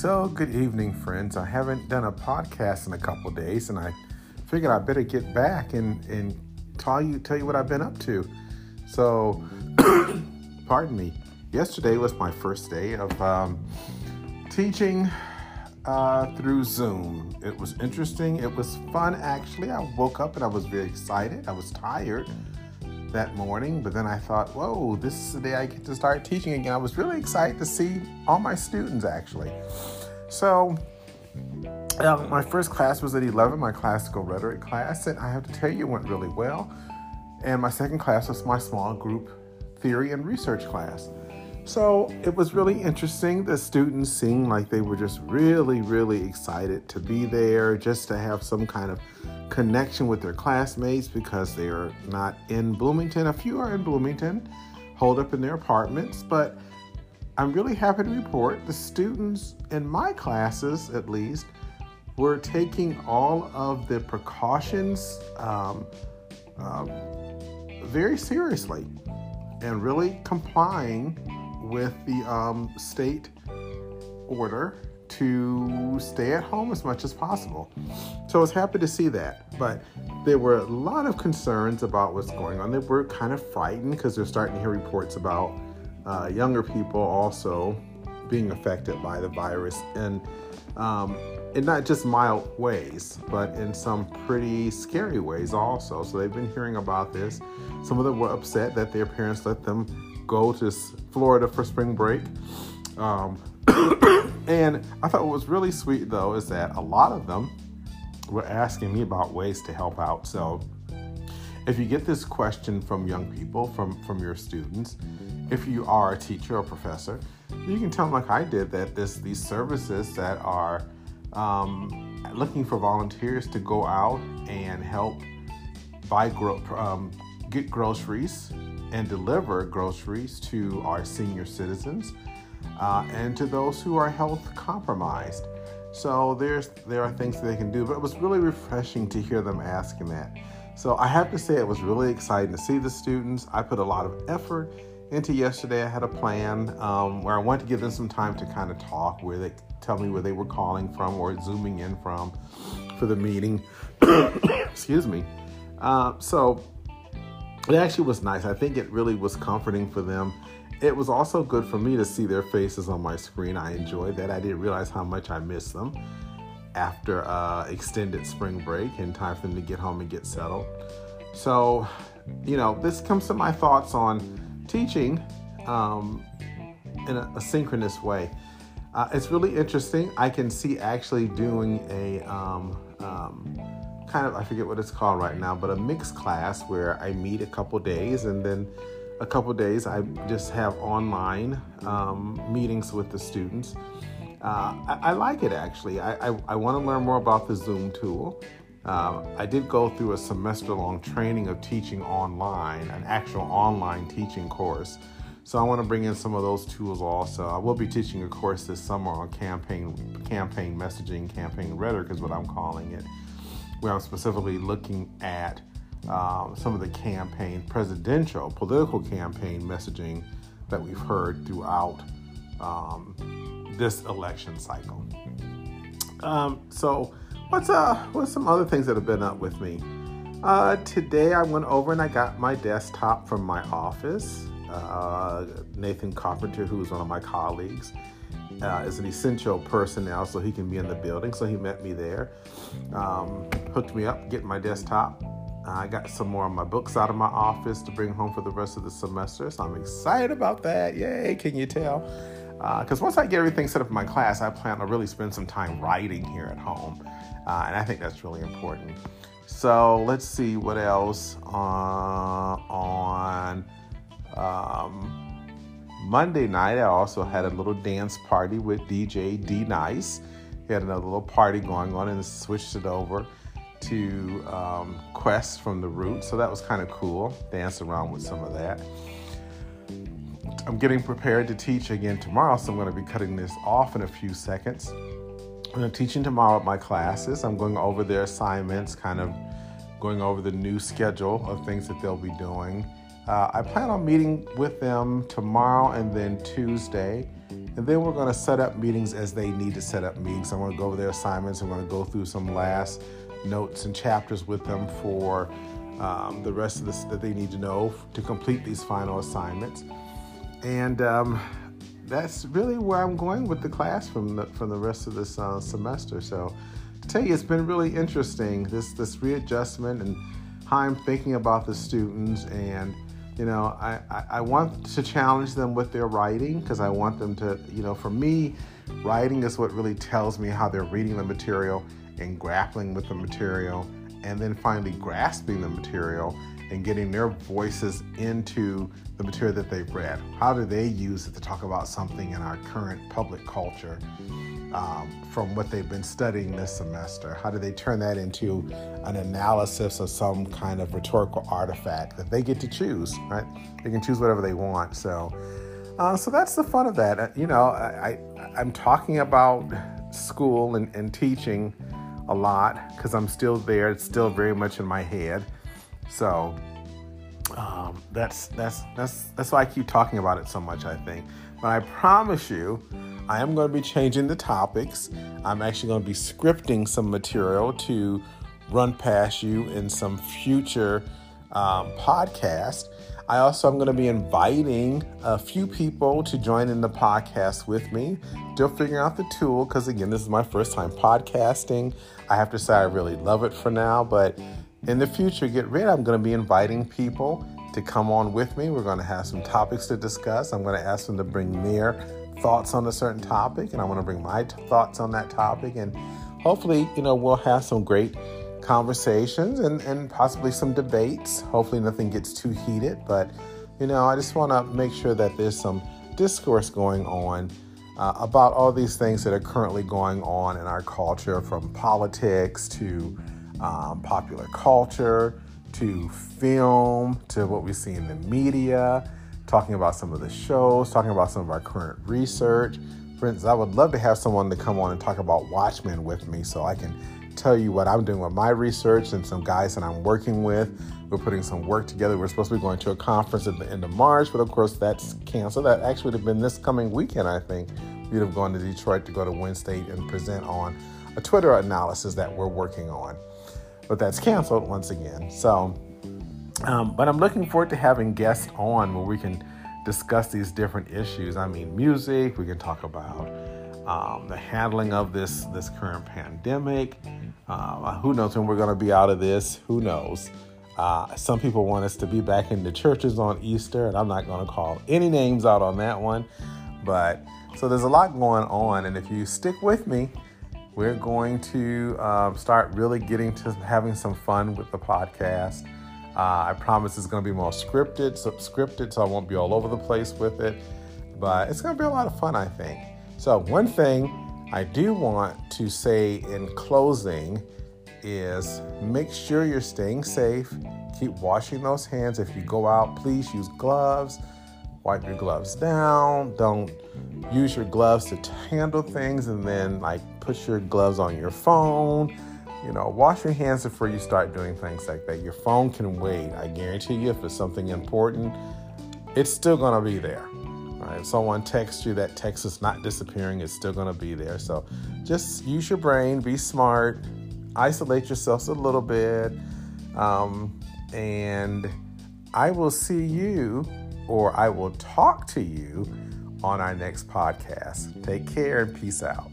So, good evening, friends. I haven't done a podcast in a couple days, and I figured I better get back and, and tell you tell you what I've been up to. So, pardon me. Yesterday was my first day of um, teaching uh, through Zoom. It was interesting. It was fun, actually. I woke up and I was very excited. I was tired that morning, but then I thought, whoa, this is the day I get to start teaching again. I was really excited to see all my students actually. So, uh, my first class was at 11, my classical rhetoric class, and I have to tell you, it went really well. And my second class was my small group theory and research class. So it was really interesting. The students seemed like they were just really, really excited to be there, just to have some kind of connection with their classmates because they are not in Bloomington. A few are in Bloomington, holed up in their apartments, but I'm really happy to report the students in my classes, at least, were taking all of the precautions um, um, very seriously and really complying with the um, state order to stay at home as much as possible. So I was happy to see that. But there were a lot of concerns about what's going on. They were kind of frightened because they're starting to hear reports about uh, younger people also being affected by the virus and um, in not just mild ways, but in some pretty scary ways also. So they've been hearing about this. Some of them were upset that their parents let them go to Florida for spring break. Um, and I thought what was really sweet though is that a lot of them were asking me about ways to help out. So if you get this question from young people, from, from your students, if you are a teacher or professor, you can tell them like I did that this these services that are um, looking for volunteers to go out and help buy gro- um, get groceries and deliver groceries to our senior citizens uh, and to those who are health compromised. So there's there are things that they can do, but it was really refreshing to hear them asking that. So I have to say it was really exciting to see the students. I put a lot of effort into yesterday. I had a plan um, where I wanted to give them some time to kind of talk, where they tell me where they were calling from or zooming in from for the meeting. Excuse me. Uh, so it actually was nice. I think it really was comforting for them it was also good for me to see their faces on my screen. I enjoyed that. I didn't realize how much I missed them after uh, extended spring break and time for them to get home and get settled. So, you know, this comes to my thoughts on teaching um, in a, a, synchronous way. Uh, it's really interesting. I can see actually doing a um, um, kind of, I forget what it's called right now, but a mixed class where I meet a couple days and then a couple days, I just have online um, meetings with the students. Uh, I, I, like it actually. I, I, I want to learn more about the Zoom tool. Uh, I did go through a semester long training of teaching online, an actual online teaching course. So I want to bring in some of those tools also. I will be teaching a course this summer on campaign campaign messaging, campaign rhetoric is what I'm calling it, where I'm specifically looking at um, some of the campaign, presidential, political campaign messaging that we've heard throughout um, this election cycle. Um, so, what's uh, what's some other things that have been up with me? Uh, today, I went over and I got my desktop from my office. Uh, Nathan Carpenter, who's one of my colleagues, uh, is an essential person now, so he can be in the building. So he met me there, um, hooked me up, getting my desktop, I got some more of my books out of my office to bring home for the rest of the semester, so I'm excited about that. Yay, can you tell? Because uh, once I get everything set up in my class, I plan to really spend some time writing here at home, uh, and I think that's really important. So let's see what else uh, on um, Monday night. I also had a little dance party with DJ D Nice. He had another little party going on and switched it over to um, Quest from the Root. so that was kind of cool. Dance around with some of that. I'm getting prepared to teach again tomorrow, so I'm going to be cutting this off in a few seconds. I'm teaching tomorrow at my classes. I'm going over their assignments, kind of going over the new schedule of things that they'll be doing, Uh, I plan on meeting with them tomorrow and then Tuesday. And then we're going to set up meetings as they need to set up meetings. I'm going to go over their assignments. I'm going to go through some last notes and chapters with them for um, the rest of this that they need to know to complete these final assignments. And um, that's really where I'm going with the class from the, from the rest of this uh, semester. So, to tell you, it's been really interesting this this readjustment and how I'm thinking about the students. And you know, I, I, I want to challenge them with their writing because I want them to, you know, for me, writing is what really tells me how they're reading the material and grappling with the material, and then finally grasping the material and getting their voices into the material that they've read. How do they use it to talk about something in our current public culture um, from what they've been studying this semester? How do they turn that into an analysis of some kind of rhetorical artifact that they get to choose, right? They can choose whatever they want. So, uh, so that's the fun of that. Uh, you know, I, I, am talking about school and, and teaching a lot because I'm still there. It's still very much in my head. So um, that's that's that's that's why I keep talking about it so much. I think, but I promise you, I am going to be changing the topics. I'm actually going to be scripting some material to run past you in some future um, podcast. I also am going to be inviting a few people to join in the podcast with me. Still figuring out the tool because again, this is my first time podcasting. I have to say I really love it for now, but in the future, get ready. I'm going to be inviting people to come on with me. We're going to have some topics to discuss. I'm going to ask them to bring their thoughts on a certain topic, and I want to bring my t- thoughts on that topic. And hopefully, you know, we'll have some great conversations and, and possibly some debates. Hopefully, nothing gets too heated, but, you know, I just want to make sure that there's some discourse going on. Uh, about all these things that are currently going on in our culture, from politics to um, popular culture to film to what we see in the media, talking about some of the shows, talking about some of our current research. For instance, I would love to have someone to come on and talk about Watchmen with me so I can tell you what I'm doing with my research and some guys that I'm working with. We're putting some work together. We're supposed to be going to a conference at the end of March, but of course that's canceled. That actually would have been this coming weekend, I think. We'd have gone to Detroit to go to Wayne State and present on a Twitter analysis that we're working on but that's canceled once again. So, um, but I'm looking forward to having guests on where we can discuss these different issues. I mean, music. We can talk about um, the handling of this this current pandemic. Uh, who knows when we're going to be out of this? Who knows? Uh, some people want us to be back in the churches on Easter, and I'm not going to call any names out on that one. But so there's a lot going on, and if you stick with me, we're going to um, start really getting to having some fun with the podcast. Uh, I promise it's going to be more scripted, so scripted, so I won't be all over the place with it. But it's going to be a lot of fun, I think. So, one thing I do want to say in closing is make sure you're staying safe. Keep washing those hands. If you go out, please use gloves. Wipe your gloves down. Don't use your gloves to handle things and then like put your gloves on your phone. You know, wash your hands before you start doing things like that. Your phone can wait. I guarantee you, if it's something important, it's still to be there. Right? If someone texts you, that text is not disappearing, it's still to be there. So just use your brain, be smart, isolate yourselves a little bit. Um, and I will see you, or I will talk to you on our next podcast. Take care and peace out.